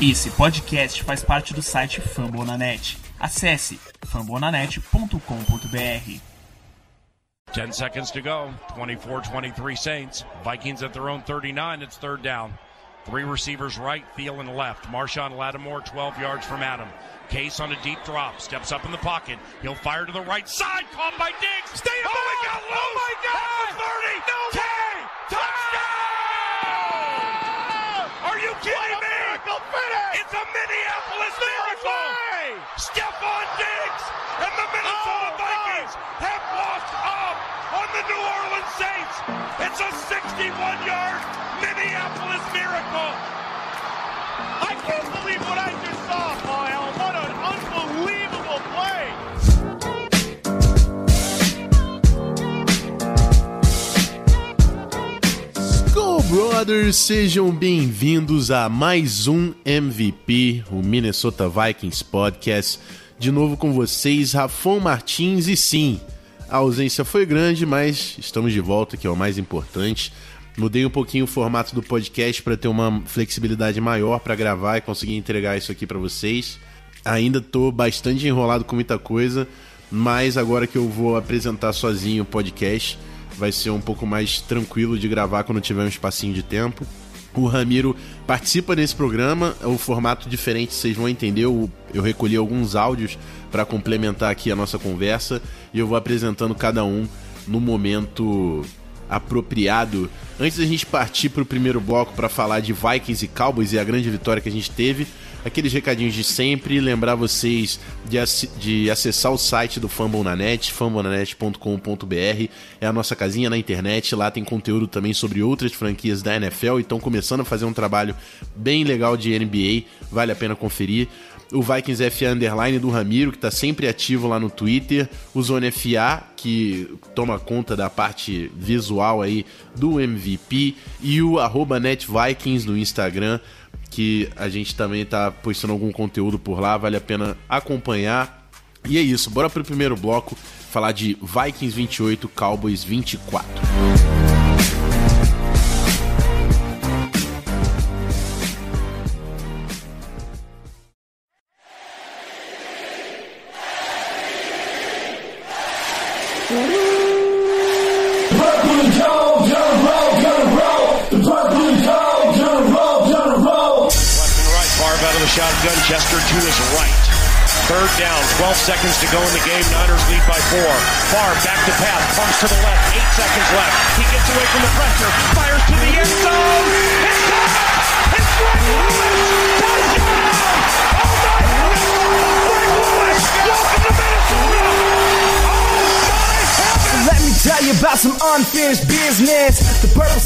Esse podcast faz parte do site Fambonanet. Acesse fambonanet.com.br. 10 seconds to go. 24-23 Saints. Vikings at their own 39. It's third down. Three receivers right, Thielen left. Marshawn Lattimore 12 yards from Adam. Case on a deep drop. Steps up in the pocket. He'll fire to the right side. Caught by Diggs. Stay oh, he got loose. Oh, my God. Oh, at the 30. No. 10. Touchdown. Are you kidding me? It's a Minneapolis miracle! Stephon Diggs and the Minnesota oh, Vikings have walked up on the New Orleans Saints. It's a 61-yard Minneapolis miracle. I can't believe what I just saw, Brothers, sejam bem-vindos a mais um MVP, o Minnesota Vikings Podcast. De novo com vocês, Rafão Martins, e sim, a ausência foi grande, mas estamos de volta, que é o mais importante. Mudei um pouquinho o formato do podcast para ter uma flexibilidade maior para gravar e conseguir entregar isso aqui para vocês. Ainda estou bastante enrolado com muita coisa, mas agora que eu vou apresentar sozinho o podcast, vai ser um pouco mais tranquilo de gravar quando tiver um espacinho de tempo. O Ramiro participa desse programa, é um formato diferente, vocês vão entender. Eu, eu recolhi alguns áudios para complementar aqui a nossa conversa e eu vou apresentando cada um no momento apropriado. Antes da gente partir para o primeiro bloco para falar de Vikings e Cowboys e a grande vitória que a gente teve, aqueles recadinhos de sempre, lembrar vocês de, de acessar o site do Fambonanet, fambonanet.com.br, é a nossa casinha na internet, lá tem conteúdo também sobre outras franquias da NFL e estão começando a fazer um trabalho bem legal de NBA, vale a pena conferir. O Vikings FA Underline do Ramiro, que está sempre ativo lá no Twitter. O Zone FA, que toma conta da parte visual aí do MVP. E o arroba NetVikings no Instagram que a gente também está postando algum conteúdo por lá, vale a pena acompanhar. E é isso, bora pro primeiro bloco falar de Vikings 28, Cowboys 24. Shotgun. Chester to his right. Third down, 12 seconds to go in the game. Niners lead by four. Far back to pass, pumps to the left. Eight seconds left. He gets away from the pressure, fires to the end zone. It's caught! It's Greg Lewis! Touchdown!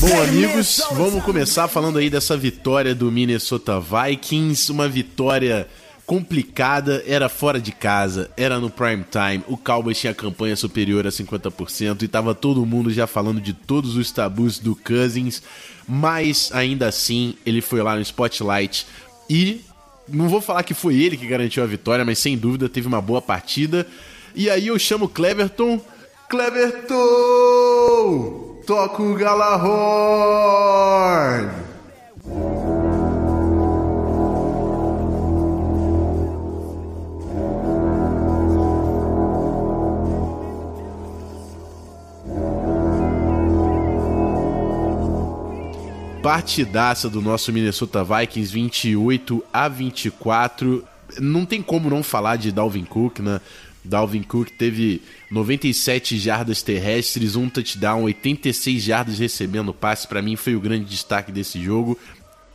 Bom, amigos, vamos começar falando aí dessa vitória do Minnesota Vikings. Uma vitória complicada, era fora de casa, era no prime time. O Cowboys tinha campanha superior a 50% e tava todo mundo já falando de todos os tabus do Cousins, mas ainda assim ele foi lá no spotlight e não vou falar que foi ele que garantiu a vitória, mas sem dúvida teve uma boa partida. E aí eu chamo Cleverton Cleverton! Toca o Galahorn! Partidaça do nosso Minnesota Vikings 28 a 24. Não tem como não falar de Dalvin Cook, né? Dalvin Cook teve 97 jardas terrestres, um touchdown, 86 jardas recebendo passe. Para mim foi o grande destaque desse jogo.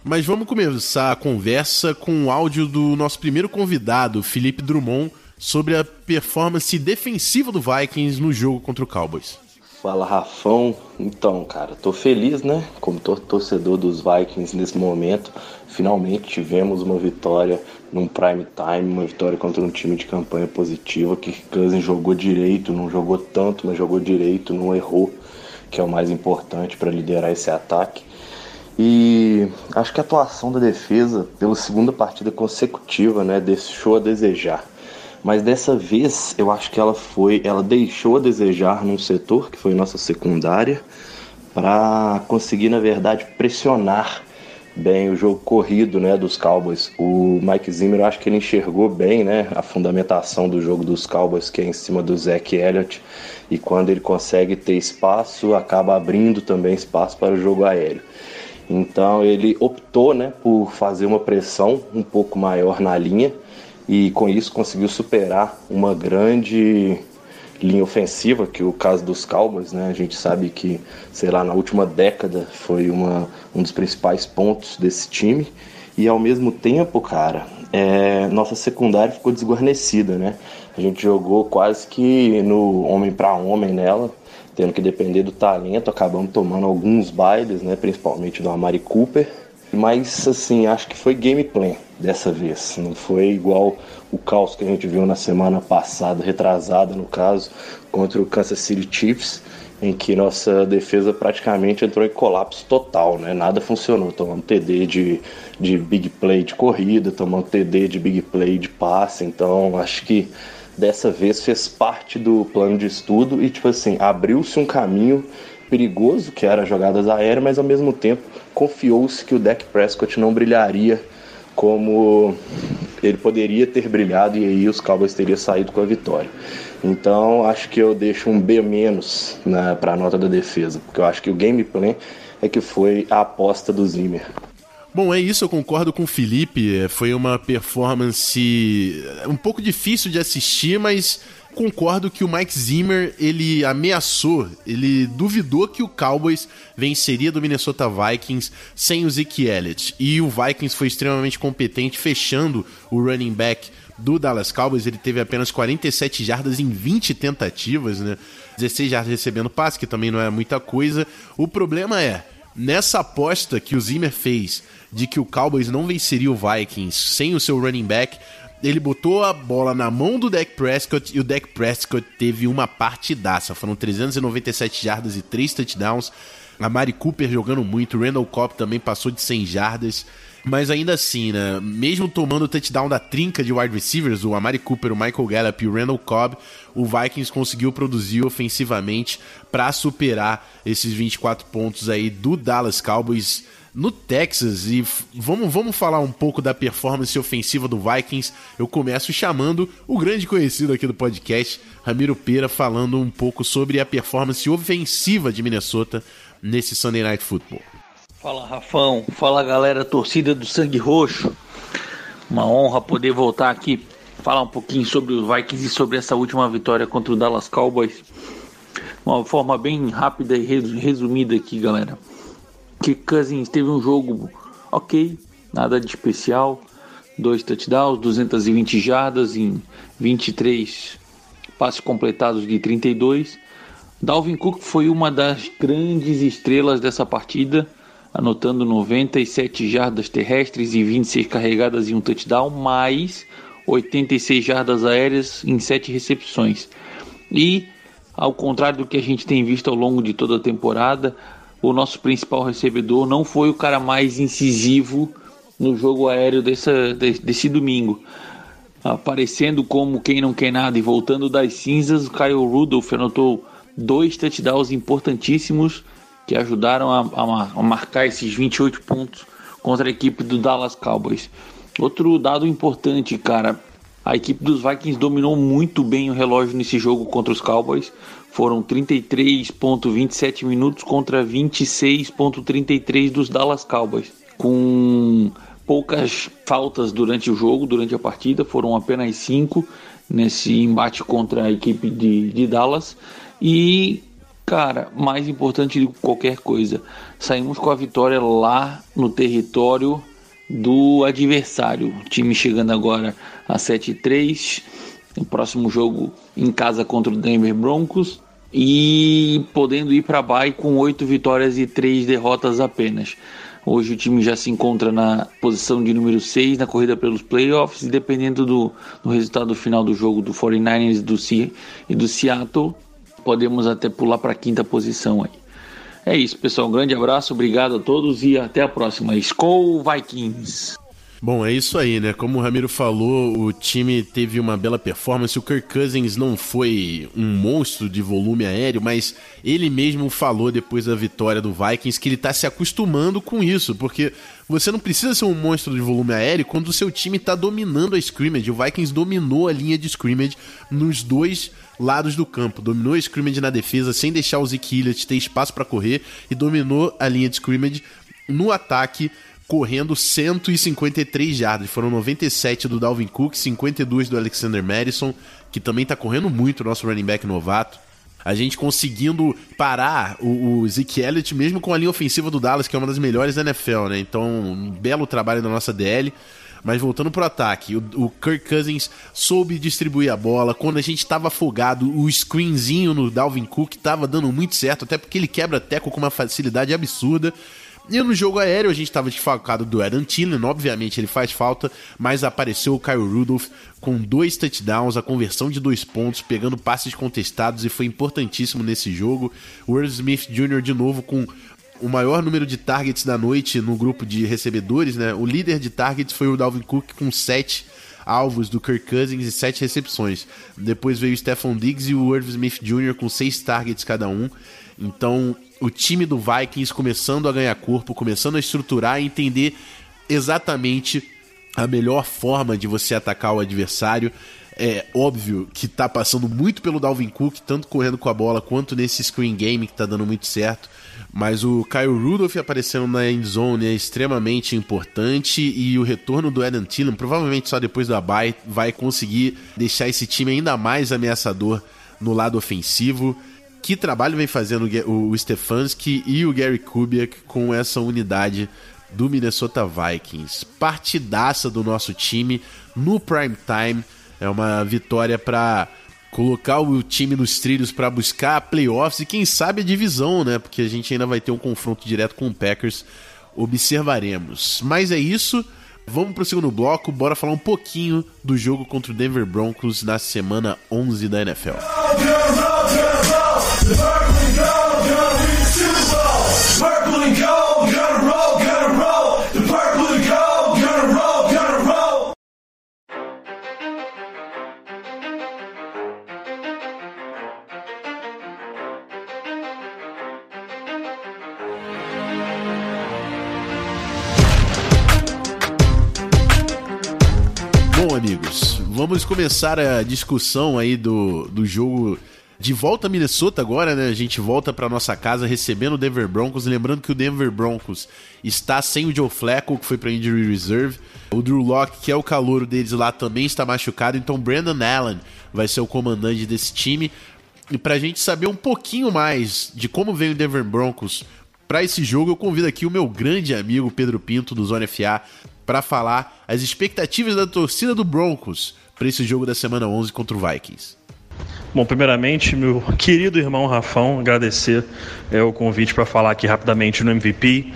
Mas vamos começar a conversa com o áudio do nosso primeiro convidado, Felipe Drummond, sobre a performance defensiva do Vikings no jogo contra o Cowboys. Fala Rafão, então cara, tô feliz né, como torcedor dos Vikings nesse momento, finalmente tivemos uma vitória num prime time, uma vitória contra um time de campanha positiva, que Cousins jogou direito, não jogou tanto, mas jogou direito, não errou, que é o mais importante para liderar esse ataque. E acho que a atuação da defesa, pela segunda partida consecutiva, né, deixou a desejar mas dessa vez eu acho que ela foi, ela deixou a desejar num setor que foi nossa secundária para conseguir na verdade pressionar bem o jogo corrido, né, dos Cowboys. O Mike Zimmer, eu acho que ele enxergou bem, né, a fundamentação do jogo dos Cowboys, que é em cima do Zach Elliott, e quando ele consegue ter espaço, acaba abrindo também espaço para o jogo aéreo. Então ele optou, né, por fazer uma pressão um pouco maior na linha e com isso conseguiu superar uma grande linha ofensiva, que o caso dos Cowboys, né? A gente sabe que, sei lá, na última década foi uma, um dos principais pontos desse time. E ao mesmo tempo, cara, é, nossa secundária ficou desguarnecida, né? A gente jogou quase que no homem para homem nela, tendo que depender do talento, acabamos tomando alguns bailes, né? Principalmente do Amari Cooper. Mas assim, acho que foi game plan dessa vez. Não foi igual o caos que a gente viu na semana passada, retrasada no caso, contra o Kansas City Chiefs, em que nossa defesa praticamente entrou em colapso total, né? Nada funcionou. Tomando TD de, de big play de corrida, tomando TD de big play de passe. Então, acho que dessa vez fez parte do plano de estudo e, tipo assim, abriu-se um caminho perigoso, que era jogadas aéreas, mas ao mesmo tempo confiou-se que o Dak Prescott não brilharia como ele poderia ter brilhado e aí os Cowboys teriam saído com a vitória. Então acho que eu deixo um B menos né, para a nota da defesa, porque eu acho que o game plan é que foi a aposta do Zimmer. Bom, é isso, eu concordo com o Felipe. Foi uma performance um pouco difícil de assistir, mas concordo que o Mike Zimmer, ele ameaçou, ele duvidou que o Cowboys venceria do Minnesota Vikings sem o Zeke Elliott. E o Vikings foi extremamente competente, fechando o running back do Dallas Cowboys. Ele teve apenas 47 jardas em 20 tentativas, né? 16 jardas recebendo passe, que também não é muita coisa. O problema é, nessa aposta que o Zimmer fez de que o Cowboys não venceria o Vikings sem o seu running back, ele botou a bola na mão do Dak Prescott e o Dak Prescott teve uma partidaça. Foram 397 jardas e 3 touchdowns. A Mari Cooper jogando muito, Randall Cobb também passou de 100 jardas. Mas ainda assim, né? Mesmo tomando o touchdown da trinca de wide receivers, o Amari Cooper, o Michael Gallup e o Randall Cobb, o Vikings conseguiu produzir ofensivamente para superar esses 24 pontos aí do Dallas Cowboys no Texas. E vamos, vamos falar um pouco da performance ofensiva do Vikings. Eu começo chamando o grande conhecido aqui do podcast, Ramiro Pera, falando um pouco sobre a performance ofensiva de Minnesota nesse Sunday Night Football. Fala Rafão, fala galera torcida do Sangue Roxo. Uma honra poder voltar aqui falar um pouquinho sobre os Vikings e sobre essa última vitória contra o Dallas Cowboys. Uma forma bem rápida e resumida aqui, galera que Cousins teve um jogo ok, nada de especial. Dois touchdowns, 220 jardas em 23 passes completados de 32. Dalvin Cook foi uma das grandes estrelas dessa partida, anotando 97 jardas terrestres e 26 carregadas em um touchdown, mais 86 jardas aéreas em 7 recepções. E, ao contrário do que a gente tem visto ao longo de toda a temporada, o nosso principal recebedor não foi o cara mais incisivo no jogo aéreo desse, desse domingo. Aparecendo como quem não quer nada e voltando das cinzas, o Kyle Rudolph anotou dois touchdowns importantíssimos que ajudaram a, a, a marcar esses 28 pontos contra a equipe do Dallas Cowboys. Outro dado importante, cara, a equipe dos Vikings dominou muito bem o relógio nesse jogo contra os Cowboys. Foram 33,27 minutos contra 26,33 dos Dallas Cowboys. Com poucas faltas durante o jogo, durante a partida, foram apenas cinco nesse embate contra a equipe de, de Dallas. E, cara, mais importante de qualquer coisa, saímos com a vitória lá no território do adversário. O time chegando agora a 7-3. O próximo jogo em casa contra o Denver Broncos e podendo ir para a com oito vitórias e três derrotas apenas. Hoje o time já se encontra na posição de número 6 na corrida pelos playoffs e dependendo do, do resultado final do jogo do 49ers do C, e do Seattle, podemos até pular para a quinta posição aí. É isso, pessoal. Um grande abraço, obrigado a todos e até a próxima. Skol Vikings! Bom, é isso aí, né? Como o Ramiro falou, o time teve uma bela performance. O Kirk Cousins não foi um monstro de volume aéreo, mas ele mesmo falou depois da vitória do Vikings que ele tá se acostumando com isso, porque você não precisa ser um monstro de volume aéreo quando o seu time tá dominando a scrimmage. O Vikings dominou a linha de scrimmage nos dois lados do campo. Dominou a scrimmage na defesa sem deixar o Zeke Elliott ter espaço para correr e dominou a linha de scrimmage no ataque correndo 153 jardas. Foram 97 do Dalvin Cook, 52 do Alexander Madison, que também está correndo muito, nosso running back novato. A gente conseguindo parar o, o Zeke Elliott, mesmo com a linha ofensiva do Dallas, que é uma das melhores da NFL, né? Então, um belo trabalho da nossa DL. Mas voltando pro ataque, o, o Kirk Cousins soube distribuir a bola. Quando a gente estava afogado, o screenzinho no Dalvin Cook estava dando muito certo, até porque ele quebra teco com uma facilidade absurda. E no jogo aéreo a gente estava desfalcado do Adam Thielen, obviamente ele faz falta, mas apareceu o Kyle Rudolph com dois touchdowns, a conversão de dois pontos, pegando passes contestados e foi importantíssimo nesse jogo. O Irv Smith Jr. de novo com o maior número de targets da noite no grupo de recebedores, né? O líder de targets foi o Dalvin Cook com sete alvos do Kirk Cousins e sete recepções. Depois veio o Stephon Diggs e o Irv Smith Jr. com seis targets cada um. Então, o time do Vikings começando a ganhar corpo, começando a estruturar e entender exatamente a melhor forma de você atacar o adversário. É óbvio que tá passando muito pelo Dalvin Cook, tanto correndo com a bola quanto nesse screen game que tá dando muito certo. Mas o Kyle Rudolph aparecendo na end zone é extremamente importante e o retorno do Adam Thielen, provavelmente só depois da bye, vai conseguir deixar esse time ainda mais ameaçador no lado ofensivo que trabalho vem fazendo o Stefanski e o Gary Kubiak com essa unidade do Minnesota Vikings. Partidaça do nosso time no prime time. É uma vitória para colocar o time nos trilhos para buscar playoffs e quem sabe a divisão, né? Porque a gente ainda vai ter um confronto direto com o Packers. Observaremos. Mas é isso. Vamos para o segundo bloco, bora falar um pouquinho do jogo contra o Denver Broncos na semana 11 da NFL. Amigos, vamos começar a discussão aí do, do jogo de volta a Minnesota agora, né? A gente volta para nossa casa recebendo o Denver Broncos. Lembrando que o Denver Broncos está sem o Joe Flacco, que foi para injury reserve. O Drew Locke, que é o calouro deles lá, também está machucado. Então, Brandon Allen vai ser o comandante desse time. E para a gente saber um pouquinho mais de como vem o Denver Broncos para esse jogo, eu convido aqui o meu grande amigo Pedro Pinto, do Zona FA, para falar as expectativas da torcida do Broncos para esse jogo da semana 11 contra o Vikings. Bom, primeiramente, meu querido irmão Rafão, agradecer é, o convite para falar aqui rapidamente no MVP.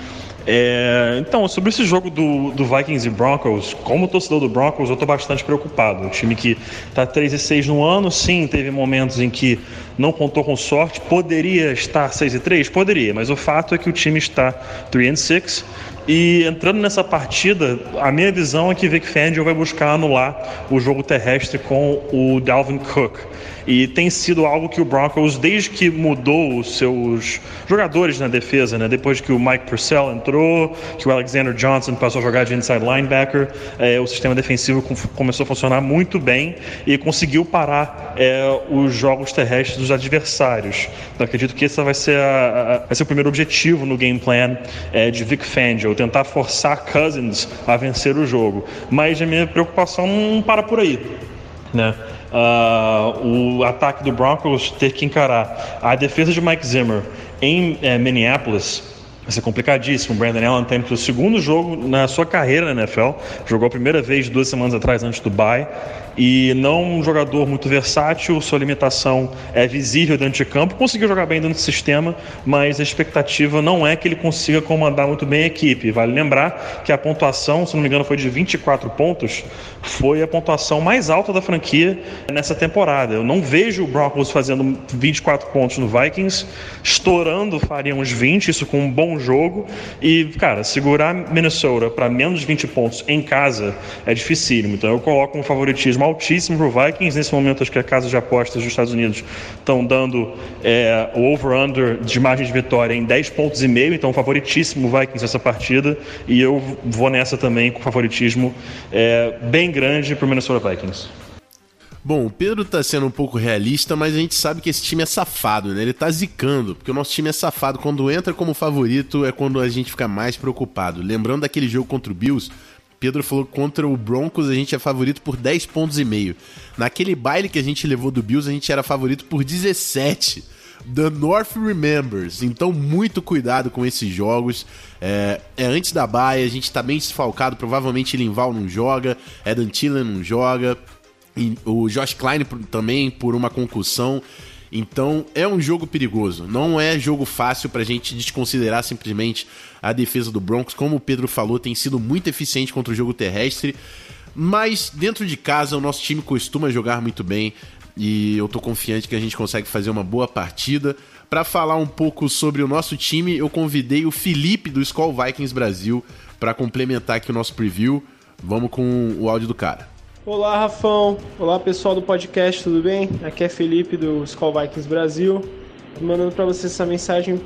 É, então, sobre esse jogo do, do, Vikings e Broncos, como torcedor do Broncos, eu estou bastante preocupado. Um time que está 3 e 6 no ano, sim, teve momentos em que não contou com sorte, poderia estar 6 e 3? Poderia, mas o fato é que o time está 3 e 6 e entrando nessa partida, a minha visão é que Vic Fangio vai buscar anular o jogo terrestre com o Dalvin Cook. E tem sido algo que o Broncos, desde que mudou os seus jogadores na defesa, né? depois que o Mike Purcell entrou, que o Alexander Johnson passou a jogar de inside linebacker, é, o sistema defensivo começou a funcionar muito bem e conseguiu parar é, os jogos terrestres dos adversários. Então acredito que esse vai ser, a, a, vai ser o primeiro objetivo no game plan é, de Vic Fangio, tentar forçar Cousins a vencer o jogo. Mas a minha preocupação não para por aí. Né? Uh, o ataque do Broncos ter que encarar a defesa de Mike Zimmer em é, Minneapolis vai ser complicadíssimo. O Brandon Allen tem o segundo jogo na sua carreira na NFL, jogou a primeira vez duas semanas atrás antes do bye. E não um jogador muito versátil, sua limitação é visível dentro de campo. Conseguiu jogar bem dentro do sistema, mas a expectativa não é que ele consiga comandar muito bem a equipe. Vale lembrar que a pontuação, se não me engano, foi de 24 pontos, foi a pontuação mais alta da franquia nessa temporada. Eu não vejo o Broncos fazendo 24 pontos no Vikings, estourando faria uns 20, isso com um bom jogo. E, cara, segurar Minnesota para menos de 20 pontos em casa é dificílimo. Então eu coloco um favoritismo altíssimo para o Vikings. Nesse momento, acho que a casa de apostas dos Estados Unidos estão dando é, o over-under de margem de vitória em 10 pontos e meio. Então, favoritíssimo o Vikings nessa partida. E eu vou nessa também com favoritismo é, bem grande para o Minnesota Vikings. Bom, o Pedro tá sendo um pouco realista, mas a gente sabe que esse time é safado, né? Ele tá zicando, porque o nosso time é safado. Quando entra como favorito é quando a gente fica mais preocupado. Lembrando daquele jogo contra o Bills, Pedro falou que contra o Broncos a gente é favorito por 10 pontos e meio. Naquele baile que a gente levou do Bills, a gente era favorito por 17. The North Remembers. Então, muito cuidado com esses jogos. É, é antes da baia, a gente tá bem desfalcado. Provavelmente Linval não joga, Edan Tillen não joga o Josh Klein também por uma concussão. Então é um jogo perigoso. Não é jogo fácil para a gente desconsiderar simplesmente a defesa do Broncos. Como o Pedro falou, tem sido muito eficiente contra o jogo terrestre. Mas dentro de casa o nosso time costuma jogar muito bem e eu tô confiante que a gente consegue fazer uma boa partida. Para falar um pouco sobre o nosso time, eu convidei o Felipe do Skull Vikings Brasil para complementar aqui o nosso preview. Vamos com o áudio do cara. Olá, Rafão. Olá, pessoal do podcast, tudo bem? Aqui é Felipe do Skull Vikings Brasil, mandando para vocês essa mensagem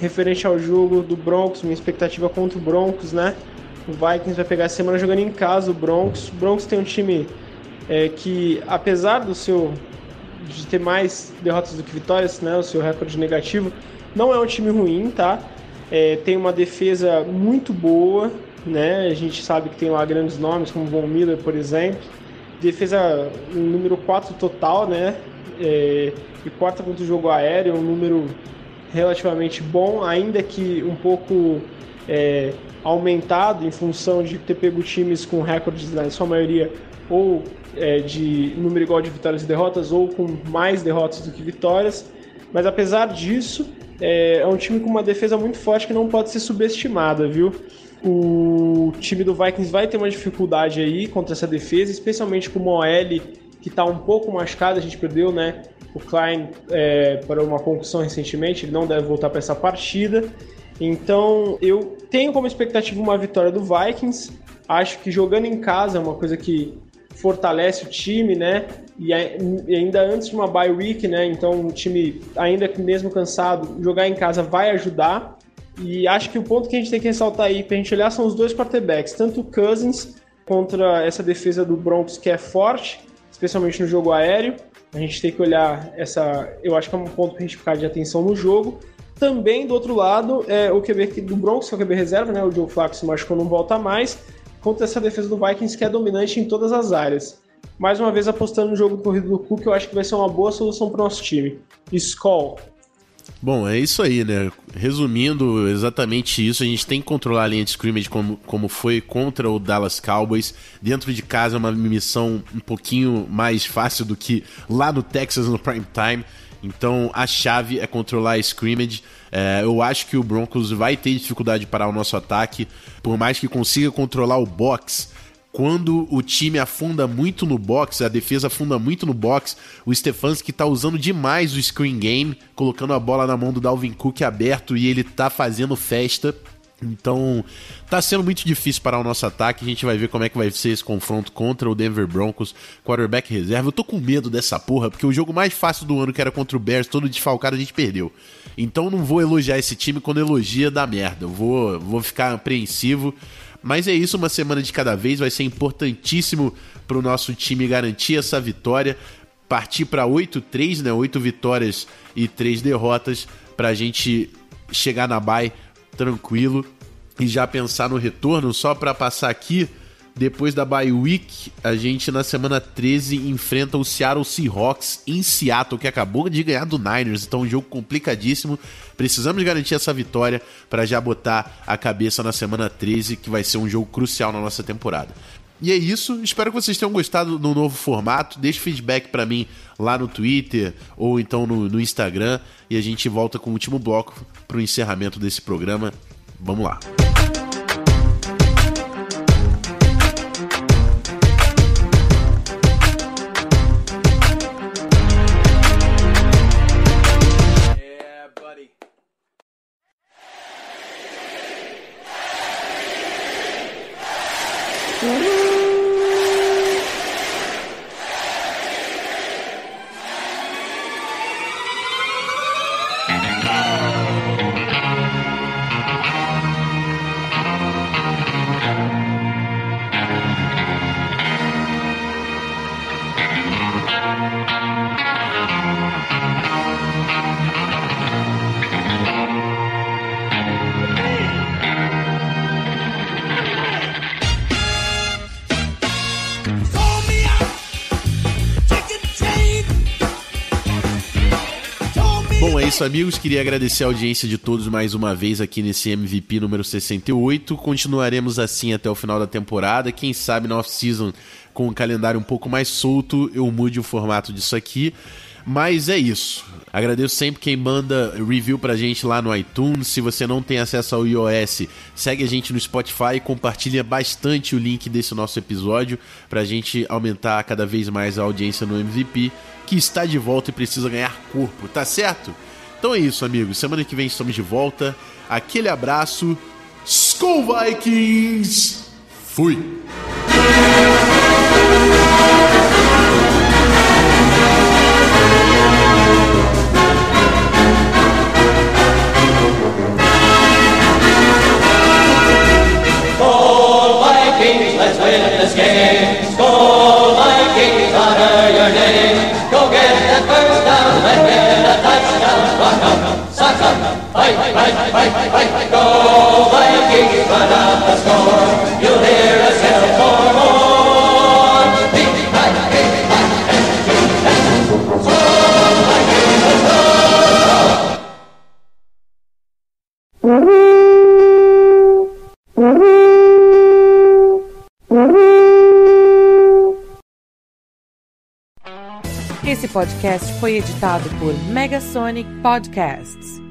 referente ao jogo do Broncos, minha expectativa contra o Broncos, né? O Vikings vai pegar a semana jogando em casa o Broncos. O Broncos tem um time é, que, apesar do seu de ter mais derrotas do que vitórias, né? O seu recorde negativo, não é um time ruim, tá? É, tem uma defesa muito boa, né? A gente sabe que tem lá grandes nomes como Von Miller, por exemplo. Defesa número 4 total, né? É, e quarta contra o jogo aéreo, um número relativamente bom, ainda que um pouco é, aumentado em função de ter pego times com recordes, na sua maioria, ou é, de número igual de vitórias e derrotas, ou com mais derrotas do que vitórias. Mas apesar disso, é, é um time com uma defesa muito forte que não pode ser subestimada, viu? O time do Vikings vai ter uma dificuldade aí contra essa defesa, especialmente com o OL que está um pouco machucado. A gente perdeu, né? O Klein é, para uma concussão recentemente, ele não deve voltar para essa partida. Então eu tenho como expectativa uma vitória do Vikings. Acho que jogando em casa é uma coisa que fortalece o time, né? E ainda antes de uma bye week, né? Então o time, ainda que mesmo cansado, jogar em casa vai ajudar. E acho que o ponto que a gente tem que ressaltar aí pra gente olhar são os dois quarterbacks, tanto o Cousins contra essa defesa do Broncos que é forte, especialmente no jogo aéreo. A gente tem que olhar essa, eu acho que é um ponto pra gente ficar de atenção no jogo. Também do outro lado, é o QB do Broncos, que é o QB reserva, né? O Joe Flacco se machucou, não volta mais, contra essa defesa do Vikings que é dominante em todas as áreas. Mais uma vez apostando no jogo do corrido do Cook, eu acho que vai ser uma boa solução para o nosso time. Skull, Bom, é isso aí, né? Resumindo exatamente isso, a gente tem que controlar a linha de scrimmage como, como foi contra o Dallas Cowboys. Dentro de casa é uma missão um pouquinho mais fácil do que lá no Texas no prime time. Então a chave é controlar a scrimmage. É, eu acho que o Broncos vai ter dificuldade de parar o nosso ataque, por mais que consiga controlar o box quando o time afunda muito no box, a defesa afunda muito no box, o Stefanski tá usando demais o screen game, colocando a bola na mão do Dalvin Cook aberto e ele tá fazendo festa. Então, tá sendo muito difícil parar o nosso ataque. A gente vai ver como é que vai ser esse confronto contra o Denver Broncos, quarterback reserva. Eu tô com medo dessa porra, porque o jogo mais fácil do ano, que era contra o Bears, todo desfalcado, a gente perdeu. Então, não vou elogiar esse time quando elogia da merda. Eu vou, vou ficar apreensivo. Mas é isso, uma semana de cada vez vai ser importantíssimo para o nosso time garantir essa vitória, partir para 8-3, né? 8 vitórias e 3 derrotas para a gente chegar na bye tranquilo e já pensar no retorno. Só para passar aqui, depois da bye week, a gente na semana 13 enfrenta o Seattle Seahawks em Seattle, que acabou de ganhar do Niners. Então, um jogo complicadíssimo. Precisamos garantir essa vitória para já botar a cabeça na semana 13, que vai ser um jogo crucial na nossa temporada. E é isso. Espero que vocês tenham gostado do novo formato. Deixe feedback para mim lá no Twitter ou então no, no Instagram. E a gente volta com o último bloco para o encerramento desse programa. Vamos lá. Bom, isso, amigos. Queria agradecer a audiência de todos mais uma vez aqui nesse MVP número 68. Continuaremos assim até o final da temporada. Quem sabe na off-season, com um calendário um pouco mais solto, eu mude o formato disso aqui. Mas é isso. Agradeço sempre quem manda review pra gente lá no iTunes. Se você não tem acesso ao iOS, segue a gente no Spotify e compartilha bastante o link desse nosso episódio pra gente aumentar cada vez mais a audiência no MVP, que está de volta e precisa ganhar corpo, tá certo? Então é isso, amigos. Semana que vem estamos de volta. Aquele abraço. Skull Vikings! Fui! Let's win this game. Skål fight, fight, fight, fight, fight. Go Vikings, run out the score. You'll hear us yell for more. And Skål Vikings, let's go. Esse podcast foi editado por Megasonic Podcasts.